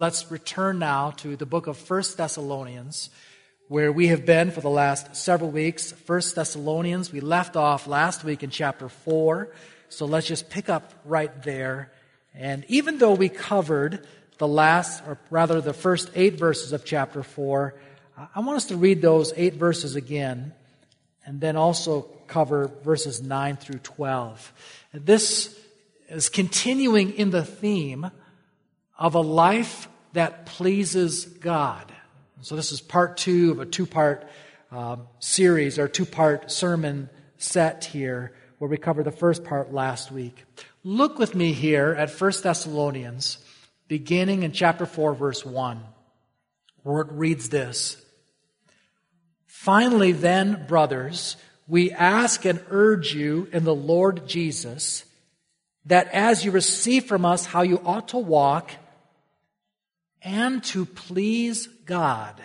Let's return now to the book of First Thessalonians, where we have been for the last several weeks. First Thessalonians, we left off last week in chapter 4, so let's just pick up right there. And even though we covered the last, or rather the first eight verses of chapter 4, I want us to read those eight verses again, and then also cover verses 9 through 12. And this is continuing in the theme of a life that pleases God. So, this is part two of a two part um, series or two part sermon set here where we covered the first part last week. Look with me here at 1 Thessalonians, beginning in chapter 4, verse 1, where it reads this Finally, then, brothers, we ask and urge you in the Lord Jesus that as you receive from us how you ought to walk, and to please God,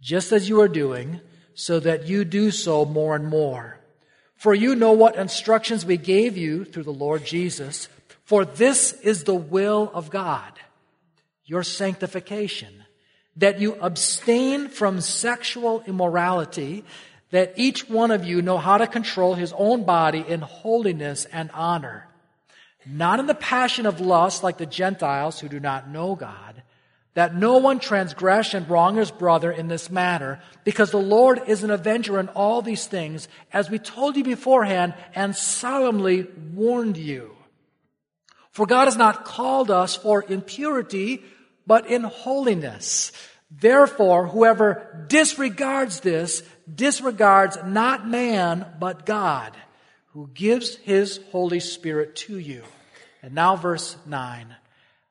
just as you are doing, so that you do so more and more. For you know what instructions we gave you through the Lord Jesus. For this is the will of God, your sanctification, that you abstain from sexual immorality, that each one of you know how to control his own body in holiness and honor, not in the passion of lust like the Gentiles who do not know God that no one transgress and wrong his brother in this matter, because the Lord is an avenger in all these things, as we told you beforehand and solemnly warned you. For God has not called us for impurity, but in holiness. Therefore, whoever disregards this disregards not man, but God, who gives his Holy Spirit to you. And now verse 9.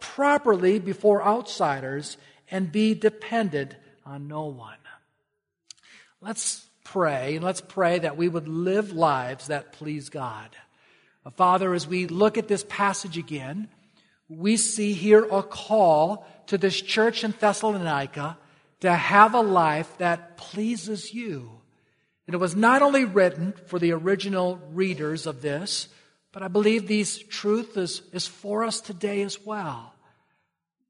properly before outsiders and be dependent on no one. Let's pray, and let's pray that we would live lives that please God. Uh, Father, as we look at this passage again, we see here a call to this church in Thessalonica to have a life that pleases you. And it was not only written for the original readers of this, but I believe these truth is, is for us today as well.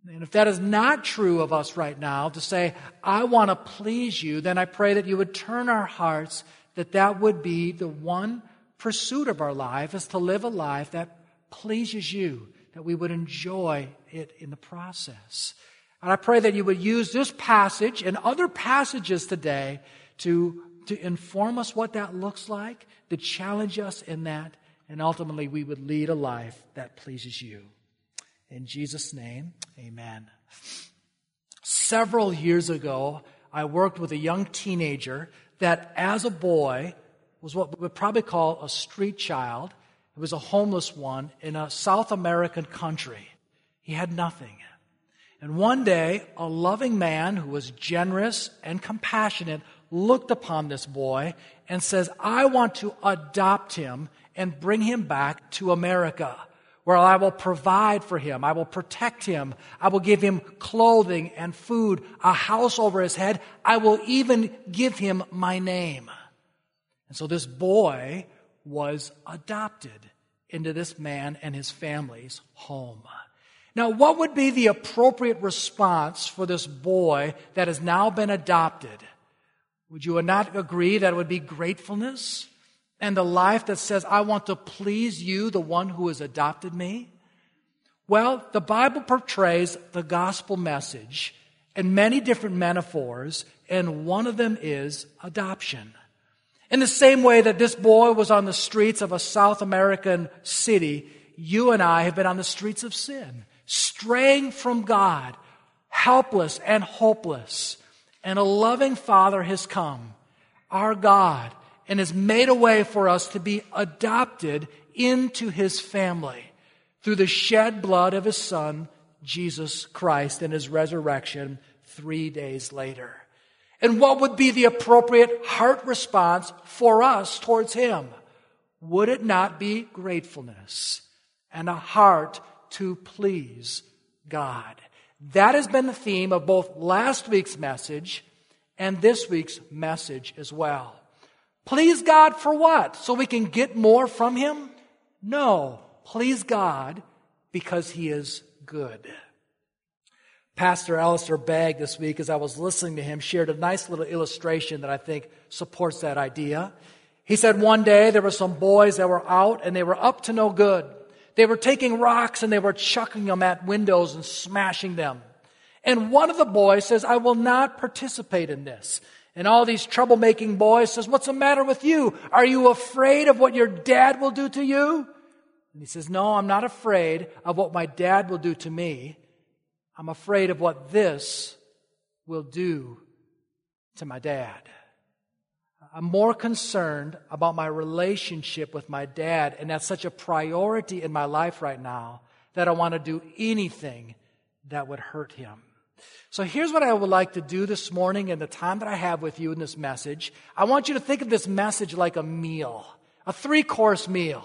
And if that is not true of us right now, to say, I want to please you, then I pray that you would turn our hearts, that that would be the one pursuit of our life, is to live a life that pleases you, that we would enjoy it in the process. And I pray that you would use this passage and other passages today to, to inform us what that looks like, to challenge us in that, and ultimately we would lead a life that pleases you. In Jesus' name, amen. Several years ago, I worked with a young teenager that, as a boy, was what we would probably call a street child. He was a homeless one in a South American country. He had nothing. And one day, a loving man who was generous and compassionate looked upon this boy and says, I want to adopt him and bring him back to America where I will provide for him. I will protect him. I will give him clothing and food, a house over his head. I will even give him my name. And so this boy was adopted into this man and his family's home. Now, what would be the appropriate response for this boy that has now been adopted? Would you not agree that it would be gratefulness? And the life that says, I want to please you, the one who has adopted me? Well, the Bible portrays the gospel message in many different metaphors, and one of them is adoption. In the same way that this boy was on the streets of a South American city, you and I have been on the streets of sin, straying from God, helpless and hopeless. And a loving Father has come, our God, and has made a way for us to be adopted into his family through the shed blood of his son, Jesus Christ and his resurrection three days later. And what would be the appropriate heart response for us towards him? Would it not be gratefulness and a heart to please God? That has been the theme of both last week's message and this week's message as well. Please God for what? So we can get more from Him? No. Please God because He is good. Pastor Alistair Begg this week, as I was listening to him, shared a nice little illustration that I think supports that idea. He said one day there were some boys that were out and they were up to no good. They were taking rocks and they were chucking them at windows and smashing them. And one of the boys says, I will not participate in this. And all these troublemaking boys says, what's the matter with you? Are you afraid of what your dad will do to you? And he says, no, I'm not afraid of what my dad will do to me. I'm afraid of what this will do to my dad. I'm more concerned about my relationship with my dad, and that's such a priority in my life right now that I want to do anything that would hurt him. So here's what I would like to do this morning in the time that I have with you in this message. I want you to think of this message like a meal, a three course meal.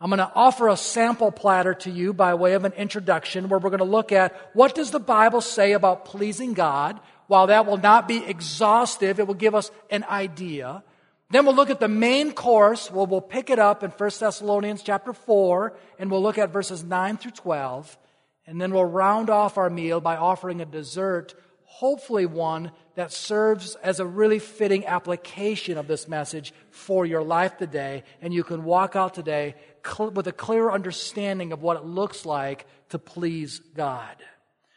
I'm going to offer a sample platter to you by way of an introduction where we're going to look at what does the Bible say about pleasing God? While that will not be exhaustive, it will give us an idea. Then we'll look at the main course. Well, we'll pick it up in 1 Thessalonians chapter 4, and we'll look at verses 9 through 12. And then we'll round off our meal by offering a dessert, hopefully one that serves as a really fitting application of this message for your life today. And you can walk out today with a clear understanding of what it looks like to please God.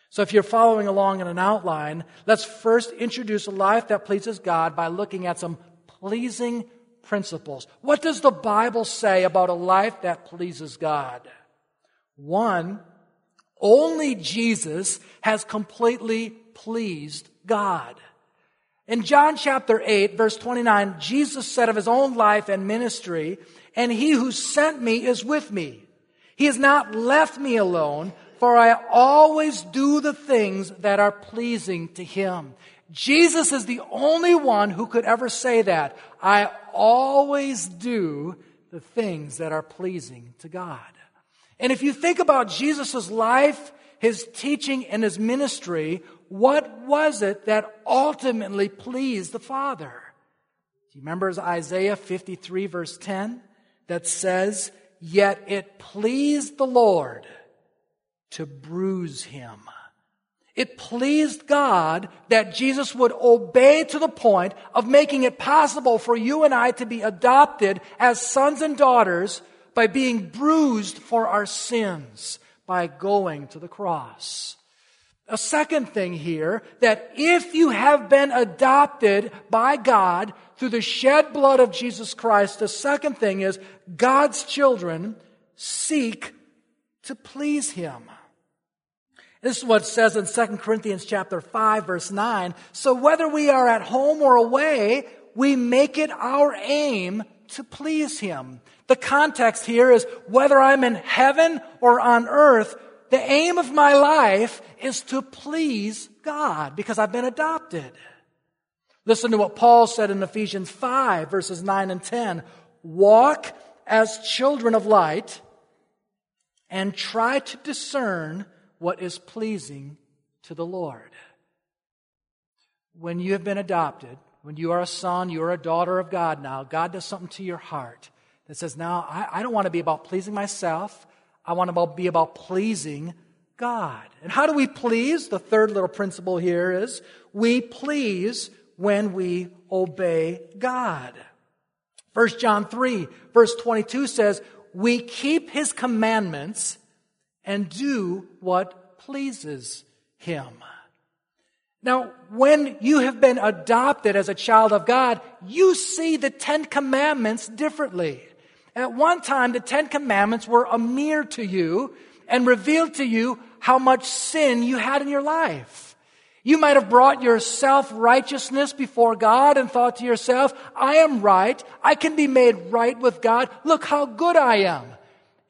So if you're following along in an outline, let's first introduce a life that pleases God by looking at some pleasing principles. What does the Bible say about a life that pleases God? One, only Jesus has completely pleased God. In John chapter 8, verse 29, Jesus said of his own life and ministry, and he who sent me is with me. He has not left me alone, for I always do the things that are pleasing to him. Jesus is the only one who could ever say that. I always do the things that are pleasing to God. And if you think about Jesus' life, his teaching, and his ministry, what was it that ultimately pleased the Father? Do you remember Isaiah 53 verse 10 that says, Yet it pleased the Lord to bruise him. It pleased God that Jesus would obey to the point of making it possible for you and I to be adopted as sons and daughters by being bruised for our sins by going to the cross. A second thing here, that if you have been adopted by God through the shed blood of Jesus Christ, the second thing is God's children seek to please Him. This is what it says in 2 Corinthians chapter 5 verse 9. So whether we are at home or away, we make it our aim to please Him. The context here is whether I'm in heaven or on earth, the aim of my life is to please God because I've been adopted. Listen to what Paul said in Ephesians 5 verses 9 and 10. Walk as children of light and try to discern what is pleasing to the Lord. When you have been adopted, when you are a son, you are a daughter of God now, God does something to your heart that says, now I, I don't want to be about pleasing myself. I want to be about pleasing God. And how do we please? The third little principle here is we please when we obey God. 1 John 3 verse 22 says, we keep his commandments and do what pleases him. Now, when you have been adopted as a child of God, you see the Ten Commandments differently. At one time, the Ten Commandments were a mirror to you and revealed to you how much sin you had in your life. You might have brought your self-righteousness before God and thought to yourself, I am right. I can be made right with God. Look how good I am.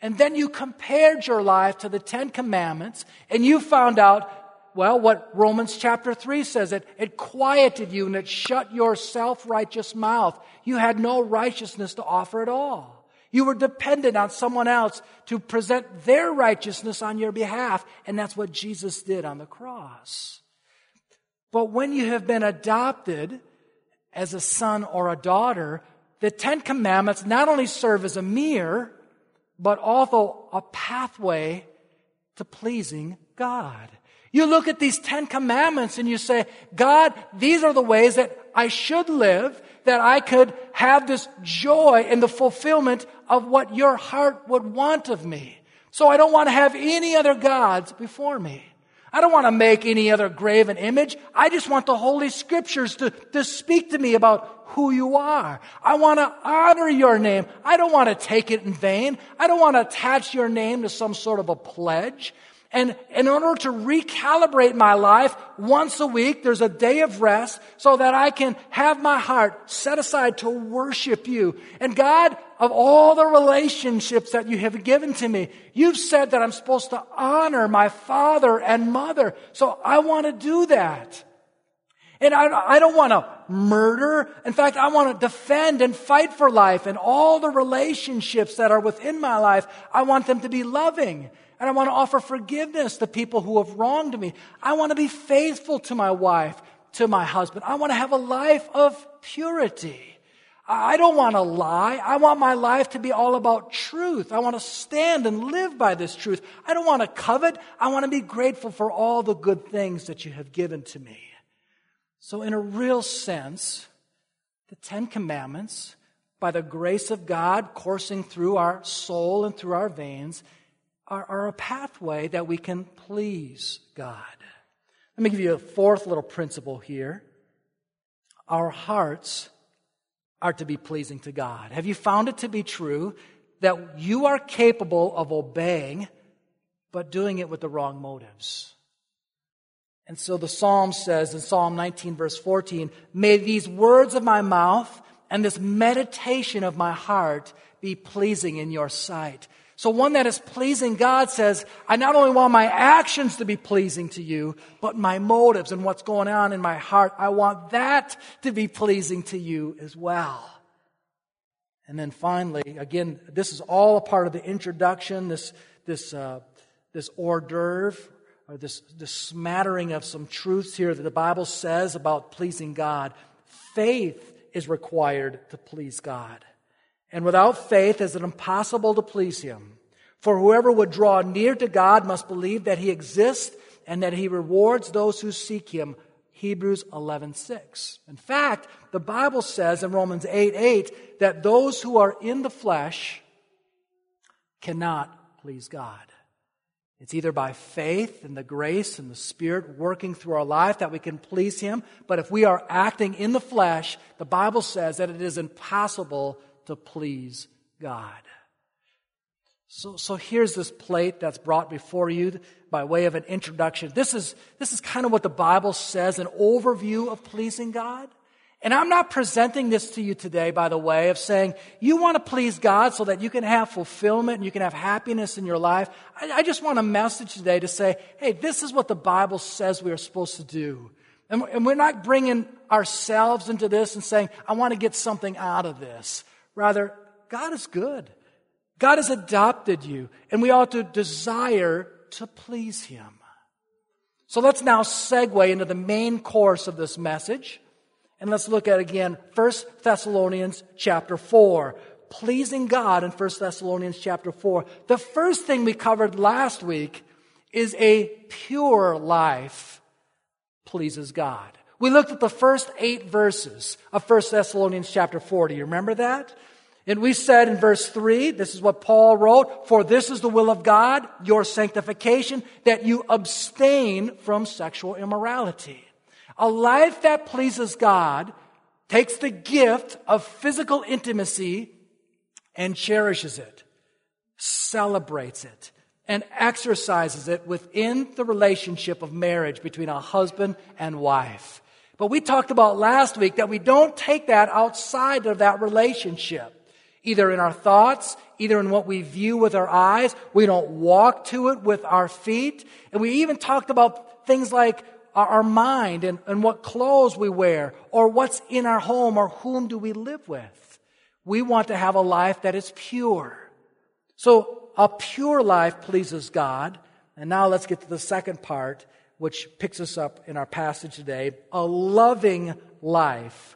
and then you compared your life to the Ten Commandments, and you found out, well, what Romans chapter 3 says it, it quieted you and it shut your self righteous mouth. You had no righteousness to offer at all. You were dependent on someone else to present their righteousness on your behalf, and that's what Jesus did on the cross. But when you have been adopted as a son or a daughter, the Ten Commandments not only serve as a mirror, but also a pathway to pleasing God. You look at these Ten Commandments and you say, God, these are the ways that I should live, that I could have this joy in the fulfillment of what your heart would want of me. So I don't want to have any other gods before me. I don't want to make any other graven image. I just want the Holy Scriptures to, to speak to me about who you are. I want to honor your name. I don't want to take it in vain. I don't want to attach your name to some sort of a pledge. And in order to recalibrate my life once a week, there's a day of rest so that I can have my heart set aside to worship you. And God, of all the relationships that you have given to me, you've said that I'm supposed to honor my father and mother. So I want to do that. And I, I don't want to murder. In fact, I want to defend and fight for life and all the relationships that are within my life. I want them to be loving. And I want to offer forgiveness to people who have wronged me. I want to be faithful to my wife, to my husband. I want to have a life of purity. I don't want to lie. I want my life to be all about truth. I want to stand and live by this truth. I don't want to covet. I want to be grateful for all the good things that you have given to me. So, in a real sense, the Ten Commandments, by the grace of God coursing through our soul and through our veins, are, are a pathway that we can please God. Let me give you a fourth little principle here. Our hearts are to be pleasing to God. Have you found it to be true that you are capable of obeying, but doing it with the wrong motives? And so the psalm says in Psalm 19, verse 14, May these words of my mouth and this meditation of my heart be pleasing in your sight. So one that is pleasing God says, I not only want my actions to be pleasing to you, but my motives and what's going on in my heart, I want that to be pleasing to you as well. And then finally, again, this is all a part of the introduction, this, this, uh, this hors d'oeuvre, or this, this smattering of some truths here that the Bible says about pleasing God. Faith is required to please God. And without faith, is it impossible to please Him. For whoever would draw near to God must believe that He exists and that He rewards those who seek Him. Hebrews 11:6. In fact, the Bible says in Romans 8 8 that those who are in the flesh cannot please God. It's either by faith and the grace and the Spirit working through our life that we can please Him. But if we are acting in the flesh, the Bible says that it is impossible to please God. So, so here's this plate that's brought before you by way of an introduction. This is, this is kind of what the Bible says, an overview of pleasing God. And I'm not presenting this to you today, by the way, of saying you want to please God so that you can have fulfillment and you can have happiness in your life. I, I just want a message today to say, hey, this is what the Bible says we are supposed to do. And, and we're not bringing ourselves into this and saying, I want to get something out of this. Rather, God is good. God has adopted you, and we ought to desire to please Him. So let's now segue into the main course of this message. And let's look at again 1 Thessalonians chapter 4. Pleasing God in 1 Thessalonians chapter 4. The first thing we covered last week is a pure life pleases God. We looked at the first eight verses of 1 Thessalonians chapter 4. Do you remember that? And we said in verse 3, this is what Paul wrote, for this is the will of God, your sanctification, that you abstain from sexual immorality. A life that pleases God takes the gift of physical intimacy and cherishes it, celebrates it, and exercises it within the relationship of marriage between a husband and wife. But we talked about last week that we don't take that outside of that relationship. Either in our thoughts, either in what we view with our eyes. We don't walk to it with our feet. And we even talked about things like our mind and, and what clothes we wear or what's in our home or whom do we live with. We want to have a life that is pure. So a pure life pleases God. And now let's get to the second part, which picks us up in our passage today. A loving life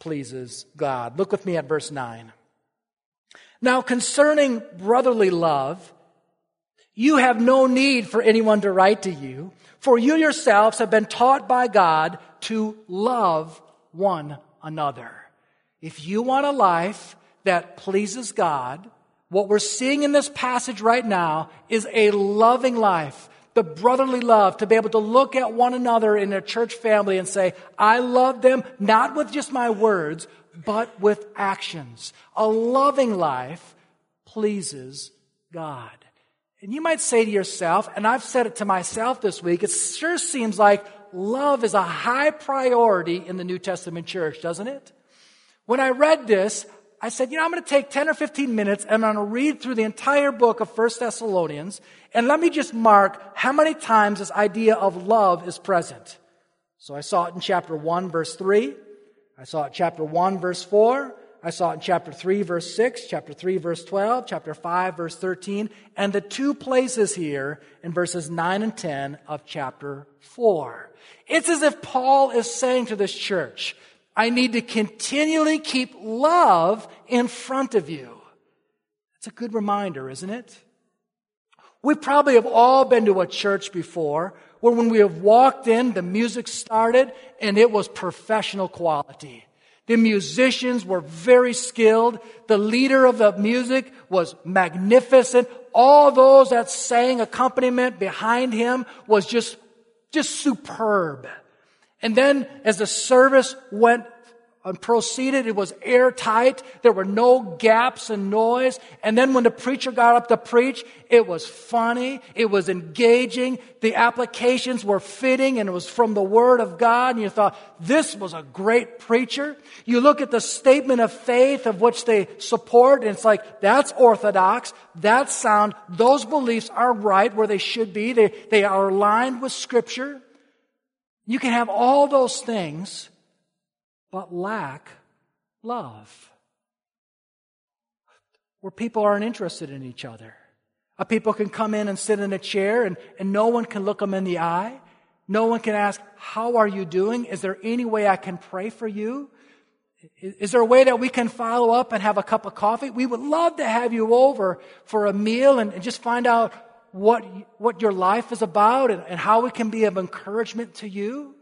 pleases God. Look with me at verse 9. Now concerning brotherly love, you have no need for anyone to write to you, for you yourselves have been taught by God to love one another. If you want a life that pleases God, what we're seeing in this passage right now is a loving life, the brotherly love, to be able to look at one another in a church family and say, I love them, not with just my words, but with actions. A loving life pleases God. And you might say to yourself, and I've said it to myself this week, it sure seems like love is a high priority in the New Testament church, doesn't it? When I read this, I said, you know, I'm going to take 10 or 15 minutes and I'm going to read through the entire book of 1 Thessalonians and let me just mark how many times this idea of love is present. So I saw it in chapter 1 verse 3. I saw it chapter 1 verse 4. I saw it in chapter 3 verse 6, chapter 3 verse 12, chapter 5 verse 13, and the two places here in verses 9 and 10 of chapter 4. It's as if Paul is saying to this church, I need to continually keep love in front of you. It's a good reminder, isn't it? We probably have all been to a church before where when we have walked in, the music started and it was professional quality. The musicians were very skilled. The leader of the music was magnificent. All those that sang accompaniment behind him was just, just superb. And then as the service went and proceeded, it was airtight. There were no gaps and noise. And then when the preacher got up to preach, it was funny. It was engaging. The applications were fitting and it was from the Word of God. And you thought, this was a great preacher. You look at the statement of faith of which they support and it's like, that's orthodox. That's sound. Those beliefs are right where they should be. They, they are aligned with Scripture. You can have all those things, but lack love. Where people aren't interested in each other. A people can come in and sit in a chair and, and no one can look them in the eye. No one can ask, How are you doing? Is there any way I can pray for you? Is there a way that we can follow up and have a cup of coffee? We would love to have you over for a meal and, and just find out what, what your life is about and, and how it can be of encouragement to you.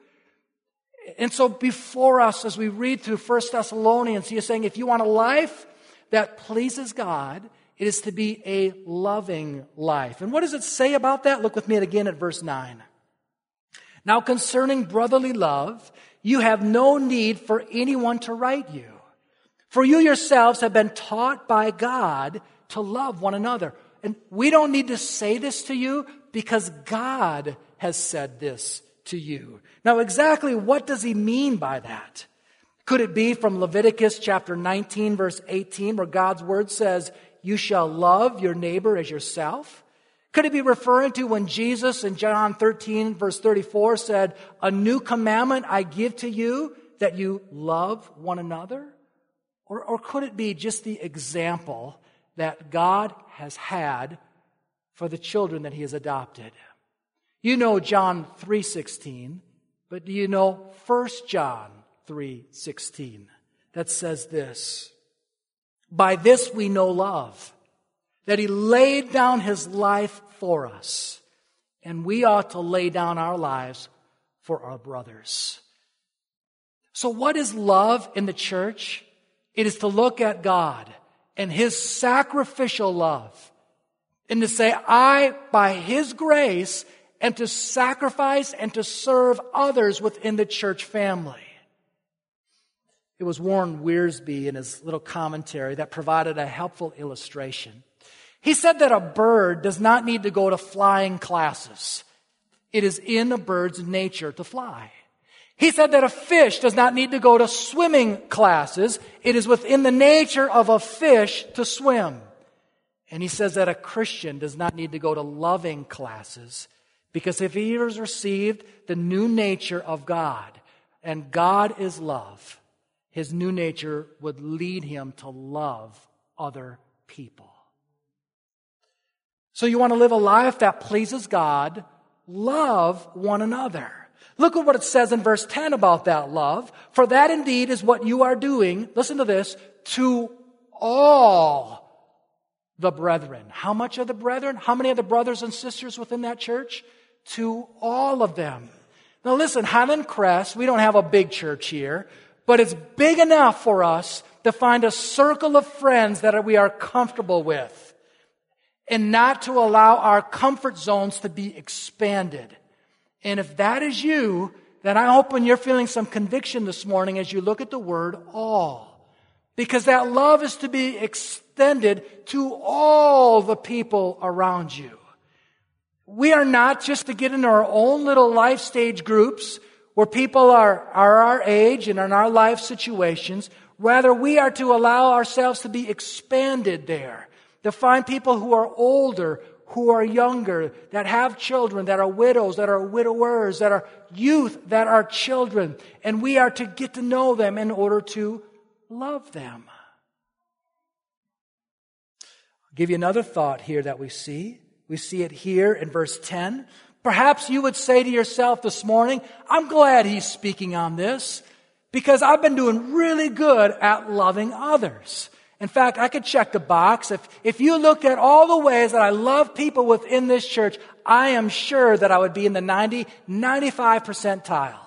And so before us, as we read through 1 Thessalonians, he is saying, if you want a life that pleases God, it is to be a loving life. And what does it say about that? Look with me again at verse 9. Now concerning brotherly love, you have no need for anyone to write you. For you yourselves have been taught by God to love one another. And we don't need to say this to you because God has said this to you. Now, exactly what does he mean by that? Could it be from Leviticus chapter 19, verse 18, where God's word says, You shall love your neighbor as yourself? Could it be referring to when Jesus in John 13, verse 34 said, A new commandment I give to you that you love one another? Or, or could it be just the example that God has had for the children that he has adopted. You know John 3:16, but do you know 1 John 3:16 that says this? By this we know love, that he laid down his life for us, and we ought to lay down our lives for our brothers. So what is love in the church? It is to look at God and his sacrificial love. And to say, I, by his grace, am to sacrifice and to serve others within the church family. It was Warren Wiersbe in his little commentary that provided a helpful illustration. He said that a bird does not need to go to flying classes. It is in a bird's nature to fly. He said that a fish does not need to go to swimming classes. It is within the nature of a fish to swim. And he says that a Christian does not need to go to loving classes because if he has received the new nature of God and God is love, his new nature would lead him to love other people. So you want to live a life that pleases God, love one another. Look at what it says in verse 10 about that love. For that indeed is what you are doing, listen to this, to all the brethren. How much of the brethren? How many of the brothers and sisters within that church? To all of them. Now listen, Highland Crest, we don't have a big church here, but it's big enough for us to find a circle of friends that we are comfortable with and not to allow our comfort zones to be expanded. And if that is you, then I hope when you're feeling some conviction this morning as you look at the word all. Because that love is to be extended to all the people around you. We are not just to get into our own little life stage groups where people are, are our age and in our life situations. Rather, we are to allow ourselves to be expanded there to find people who are older, who are younger, that have children, that are widows, that are widowers, that are youth, that are children. And we are to get to know them in order to love them. I'll give you another thought here that we see. We see it here in verse 10. Perhaps you would say to yourself this morning, I'm glad he's speaking on this because I've been doing really good at loving others. In fact, I could check the box. If, if you looked at all the ways that I love people within this church, I am sure that I would be in the 90, 95 percentile.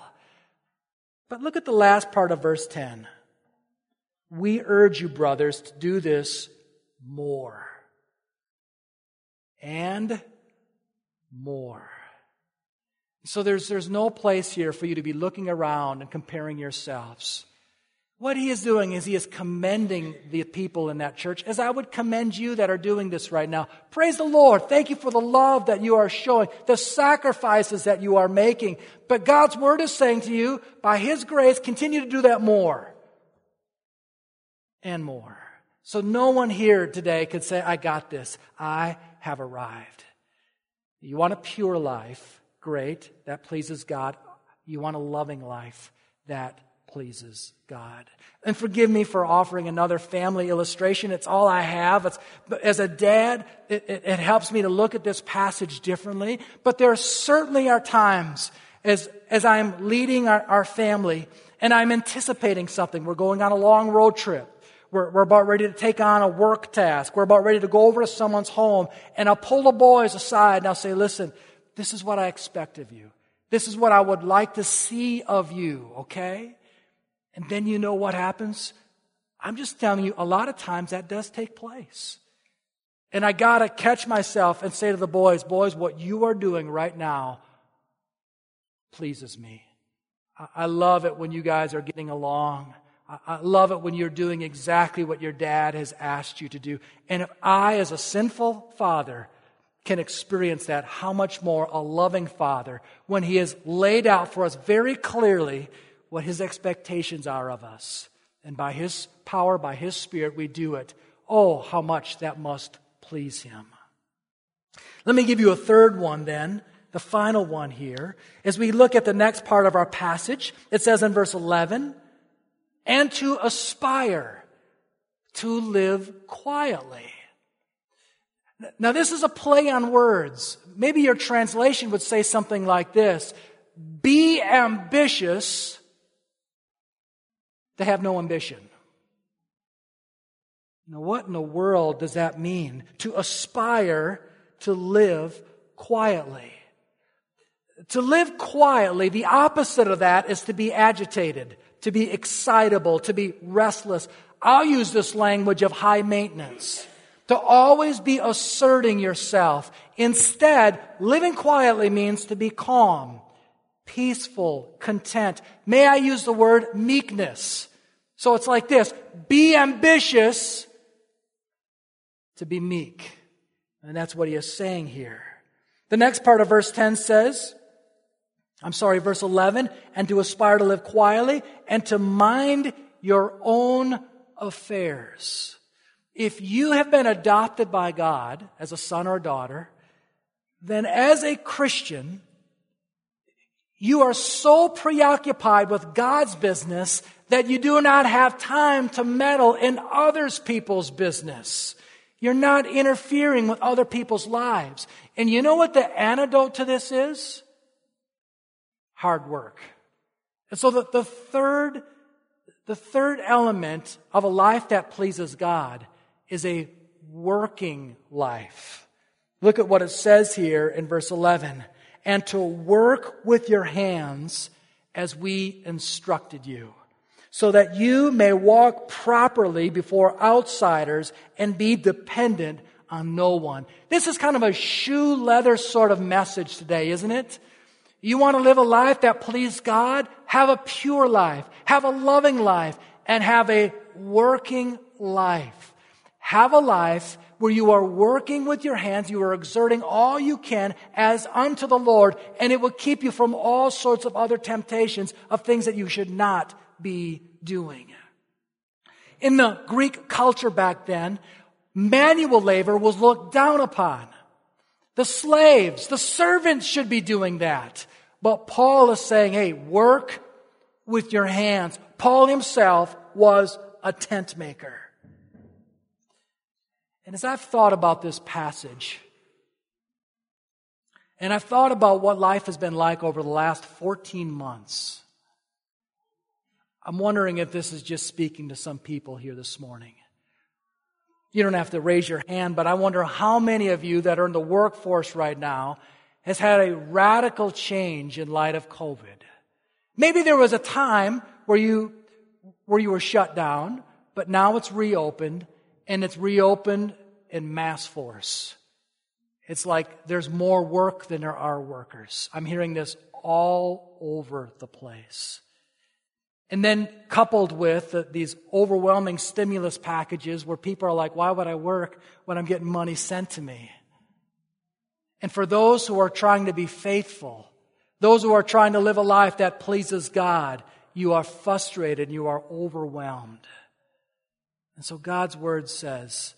But look at the last part of verse 10. We urge you, brothers, to do this more. And more. So there's, there's no place here for you to be looking around and comparing yourselves. What he is doing is he is commending the people in that church, as I would commend you that are doing this right now. Praise the Lord. Thank you for the love that you are showing, the sacrifices that you are making. But God's word is saying to you, by his grace, continue to do that more and more. So no one here today could say, I got this. I have arrived. You want a pure life? Great. That pleases God. You want a loving life? That pleases God. And forgive me for offering another family illustration. It's all I have. It's, but as a dad, it, it, it helps me to look at this passage differently. But there certainly are times as, as I'm leading our, our family and I'm anticipating something. We're going on a long road trip. We're, we're about ready to take on a work task. We're about ready to go over to someone's home. And I'll pull the boys aside and I'll say, listen, this is what I expect of you. This is what I would like to see of you, okay? And then you know what happens? I'm just telling you, a lot of times that does take place. And I gotta catch myself and say to the boys, boys, what you are doing right now pleases me. I love it when you guys are getting along. I love it when you're doing exactly what your dad has asked you to do. And if I, as a sinful father, can experience that, how much more a loving father, when he has laid out for us very clearly what his expectations are of us. And by his power, by his spirit, we do it. Oh, how much that must please him. Let me give you a third one then, the final one here. As we look at the next part of our passage, it says in verse 11, and to aspire to live quietly. Now, this is a play on words. Maybe your translation would say something like this Be ambitious to have no ambition. Now, what in the world does that mean? To aspire to live quietly. To live quietly, the opposite of that is to be agitated, to be excitable, to be restless. I'll use this language of high maintenance. To always be asserting yourself. Instead, living quietly means to be calm, peaceful, content. May I use the word meekness? So it's like this be ambitious to be meek. And that's what he is saying here. The next part of verse 10 says, I'm sorry, verse 11, and to aspire to live quietly and to mind your own affairs. If you have been adopted by God as a son or daughter, then as a Christian, you are so preoccupied with God's business that you do not have time to meddle in others people's business. You're not interfering with other people's lives. And you know what the antidote to this is? Hard work. And so the, the third, the third element of a life that pleases God is a working life. Look at what it says here in verse 11. And to work with your hands as we instructed you so that you may walk properly before outsiders and be dependent on no one. This is kind of a shoe leather sort of message today, isn't it? You want to live a life that pleases God? Have a pure life, have a loving life, and have a working life. Have a life where you are working with your hands, you are exerting all you can as unto the Lord, and it will keep you from all sorts of other temptations of things that you should not be doing. In the Greek culture back then, manual labor was looked down upon. The slaves, the servants should be doing that. But Paul is saying, hey, work with your hands. Paul himself was a tent maker. And as I've thought about this passage, and I've thought about what life has been like over the last 14 months, I'm wondering if this is just speaking to some people here this morning. You don't have to raise your hand, but I wonder how many of you that are in the workforce right now has had a radical change in light of COVID. Maybe there was a time where you, where you were shut down, but now it's reopened and it's reopened in mass force. It's like there's more work than there are workers. I'm hearing this all over the place. And then coupled with these overwhelming stimulus packages where people are like, why would I work when I'm getting money sent to me? And for those who are trying to be faithful, those who are trying to live a life that pleases God, you are frustrated, you are overwhelmed. And so God's word says,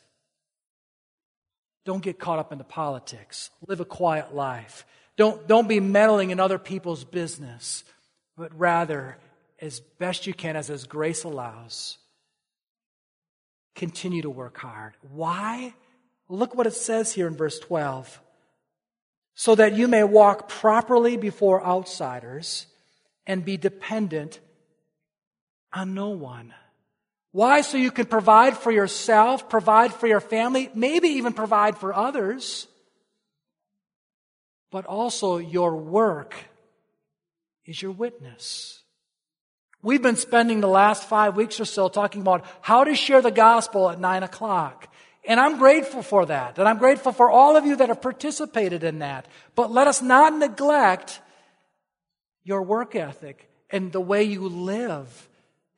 don't get caught up into politics. Live a quiet life. Don't, don't be meddling in other people's business, but rather as best you can, as His grace allows. Continue to work hard. Why? Look what it says here in verse 12. So that you may walk properly before outsiders and be dependent on no one. Why? So you can provide for yourself, provide for your family, maybe even provide for others. But also your work is your witness. We've been spending the last five weeks or so talking about how to share the gospel at nine o'clock. And I'm grateful for that. And I'm grateful for all of you that have participated in that. But let us not neglect your work ethic and the way you live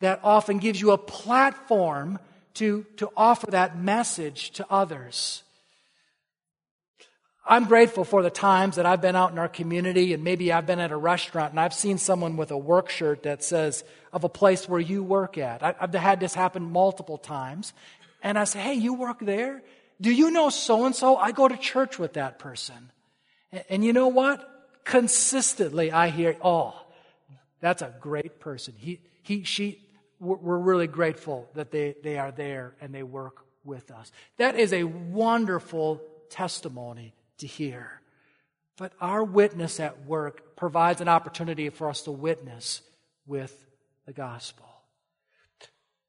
that often gives you a platform to, to offer that message to others. I'm grateful for the times that I've been out in our community and maybe I've been at a restaurant and I've seen someone with a work shirt that says of a place where you work at. I, have had this happen multiple times. And I say, hey, you work there? Do you know so and so? I go to church with that person. And you know what? Consistently I hear, oh, that's a great person. He, he, she, we're really grateful that they, they are there and they work with us. That is a wonderful testimony to hear. But our witness at work provides an opportunity for us to witness with the gospel.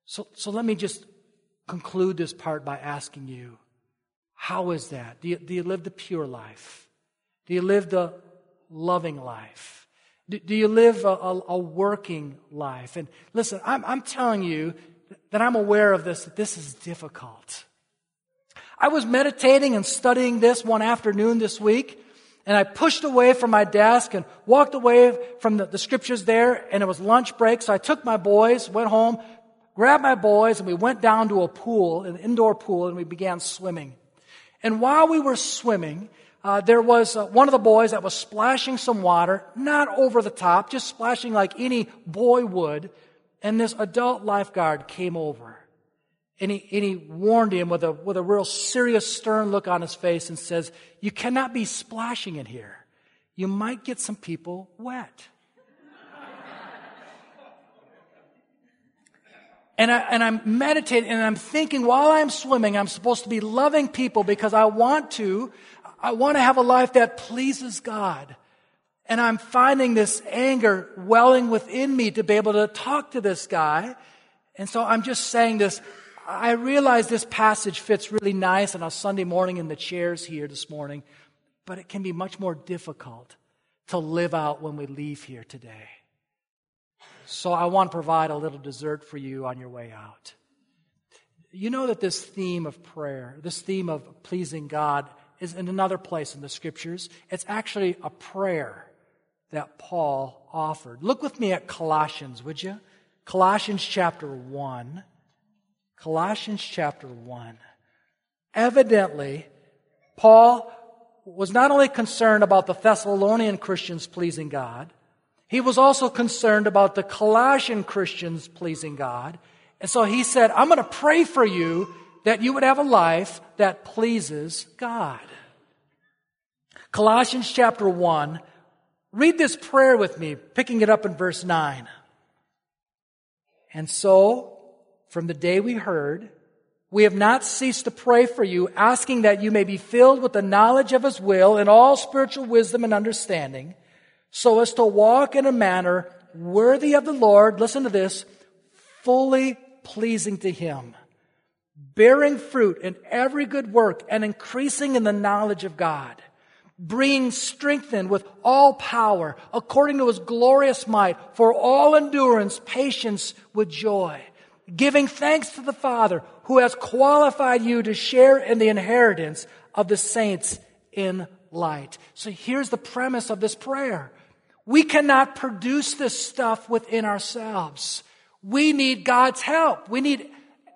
So, so let me just conclude this part by asking you how is that? Do you, do you live the pure life? Do you live the loving life? Do, do you live a, a, a, working life? And listen, I'm, I'm telling you that I'm aware of this, that this is difficult. I was meditating and studying this one afternoon this week, and I pushed away from my desk and walked away from the, the, scriptures there, and it was lunch break, so I took my boys, went home, grabbed my boys, and we went down to a pool, an indoor pool, and we began swimming. And while we were swimming, uh, there was uh, one of the boys that was splashing some water, not over the top, just splashing like any boy would. And this adult lifeguard came over. And he, and he warned him with a, with a real serious, stern look on his face and says, You cannot be splashing in here. You might get some people wet. And, I, and I'm meditating and I'm thinking while I'm swimming, I'm supposed to be loving people because I want to. I want to have a life that pleases God. And I'm finding this anger welling within me to be able to talk to this guy. And so I'm just saying this. I realize this passage fits really nice on a Sunday morning in the chairs here this morning, but it can be much more difficult to live out when we leave here today. So I want to provide a little dessert for you on your way out. You know that this theme of prayer, this theme of pleasing God, is in another place in the scriptures. It's actually a prayer that Paul offered. Look with me at Colossians, would you? Colossians chapter 1. Colossians chapter 1. Evidently, Paul was not only concerned about the Thessalonian Christians pleasing God, he was also concerned about the Colossian Christians pleasing God. And so he said, I'm going to pray for you that you would have a life that pleases God. Colossians chapter 1. Read this prayer with me, picking it up in verse 9. And so, from the day we heard, we have not ceased to pray for you, asking that you may be filled with the knowledge of His will and all spiritual wisdom and understanding so as to walk in a manner worthy of the Lord, listen to this, fully pleasing to Him, bearing fruit in every good work and increasing in the knowledge of God, being strengthened with all power according to His glorious might for all endurance, patience with joy, giving thanks to the Father who has qualified you to share in the inheritance of the saints in light. So here's the premise of this prayer. We cannot produce this stuff within ourselves. We need God's help. We need,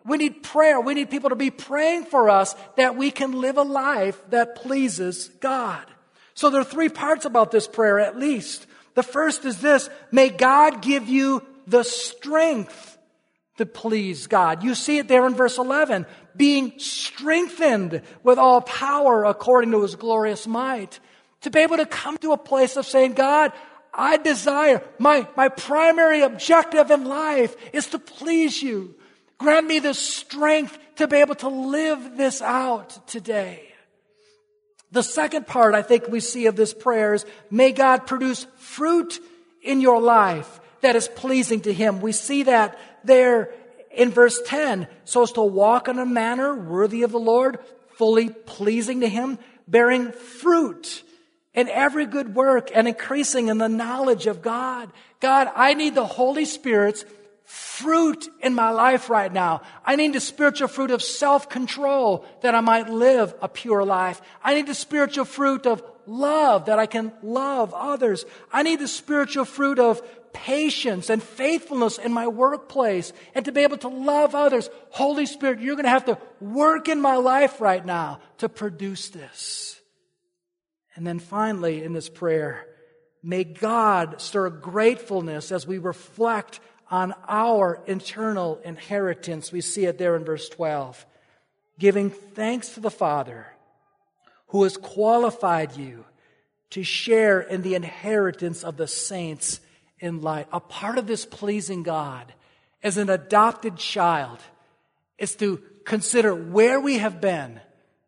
we need prayer. We need people to be praying for us that we can live a life that pleases God. So there are three parts about this prayer at least. The first is this. May God give you the strength to please God. You see it there in verse 11. Being strengthened with all power according to his glorious might. To be able to come to a place of saying, God, I desire, my, my primary objective in life is to please you. Grant me the strength to be able to live this out today. The second part I think we see of this prayer is may God produce fruit in your life that is pleasing to Him. We see that there in verse 10, so as to walk in a manner worthy of the Lord, fully pleasing to Him, bearing fruit in every good work and increasing in the knowledge of God. God, I need the Holy Spirit's fruit in my life right now. I need the spiritual fruit of self-control that I might live a pure life. I need the spiritual fruit of love that I can love others. I need the spiritual fruit of patience and faithfulness in my workplace and to be able to love others. Holy Spirit, you're going to have to work in my life right now to produce this. And then finally, in this prayer, may God stir gratefulness as we reflect on our internal inheritance. We see it there in verse 12. Giving thanks to the Father who has qualified you to share in the inheritance of the saints in light. A part of this pleasing God as an adopted child is to consider where we have been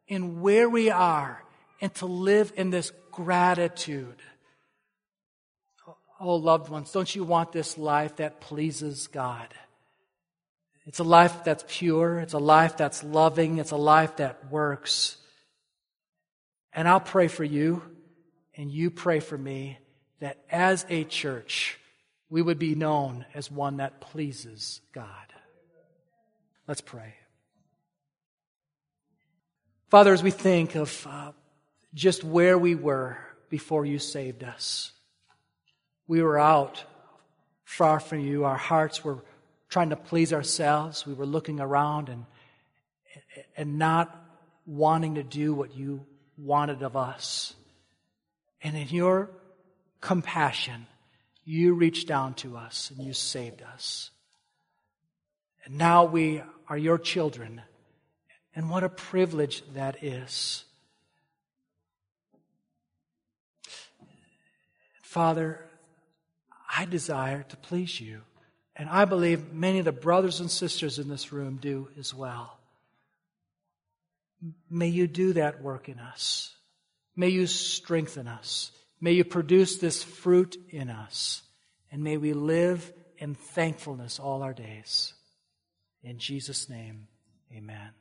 and where we are and to live in this gratitude. Oh, loved ones, don't you want this life that pleases God? It's a life that's pure. It's a life that's loving. It's a life that works. And I'll pray for you, and you pray for me, that as a church, we would be known as one that pleases God. Let's pray. Father, as we think of uh, just where we were before you saved us. We were out far from you. Our hearts were trying to please ourselves. We were looking around and, and not wanting to do what you wanted of us. And in your compassion, you reached down to us and you saved us. And now we are your children. And what a privilege that is. Father, I desire to please you. And I believe many of the brothers and sisters in this room do as well. May you do that work in us. May you strengthen us. May you produce this fruit in us. And may we live in thankfulness all our days. In Jesus' name, amen.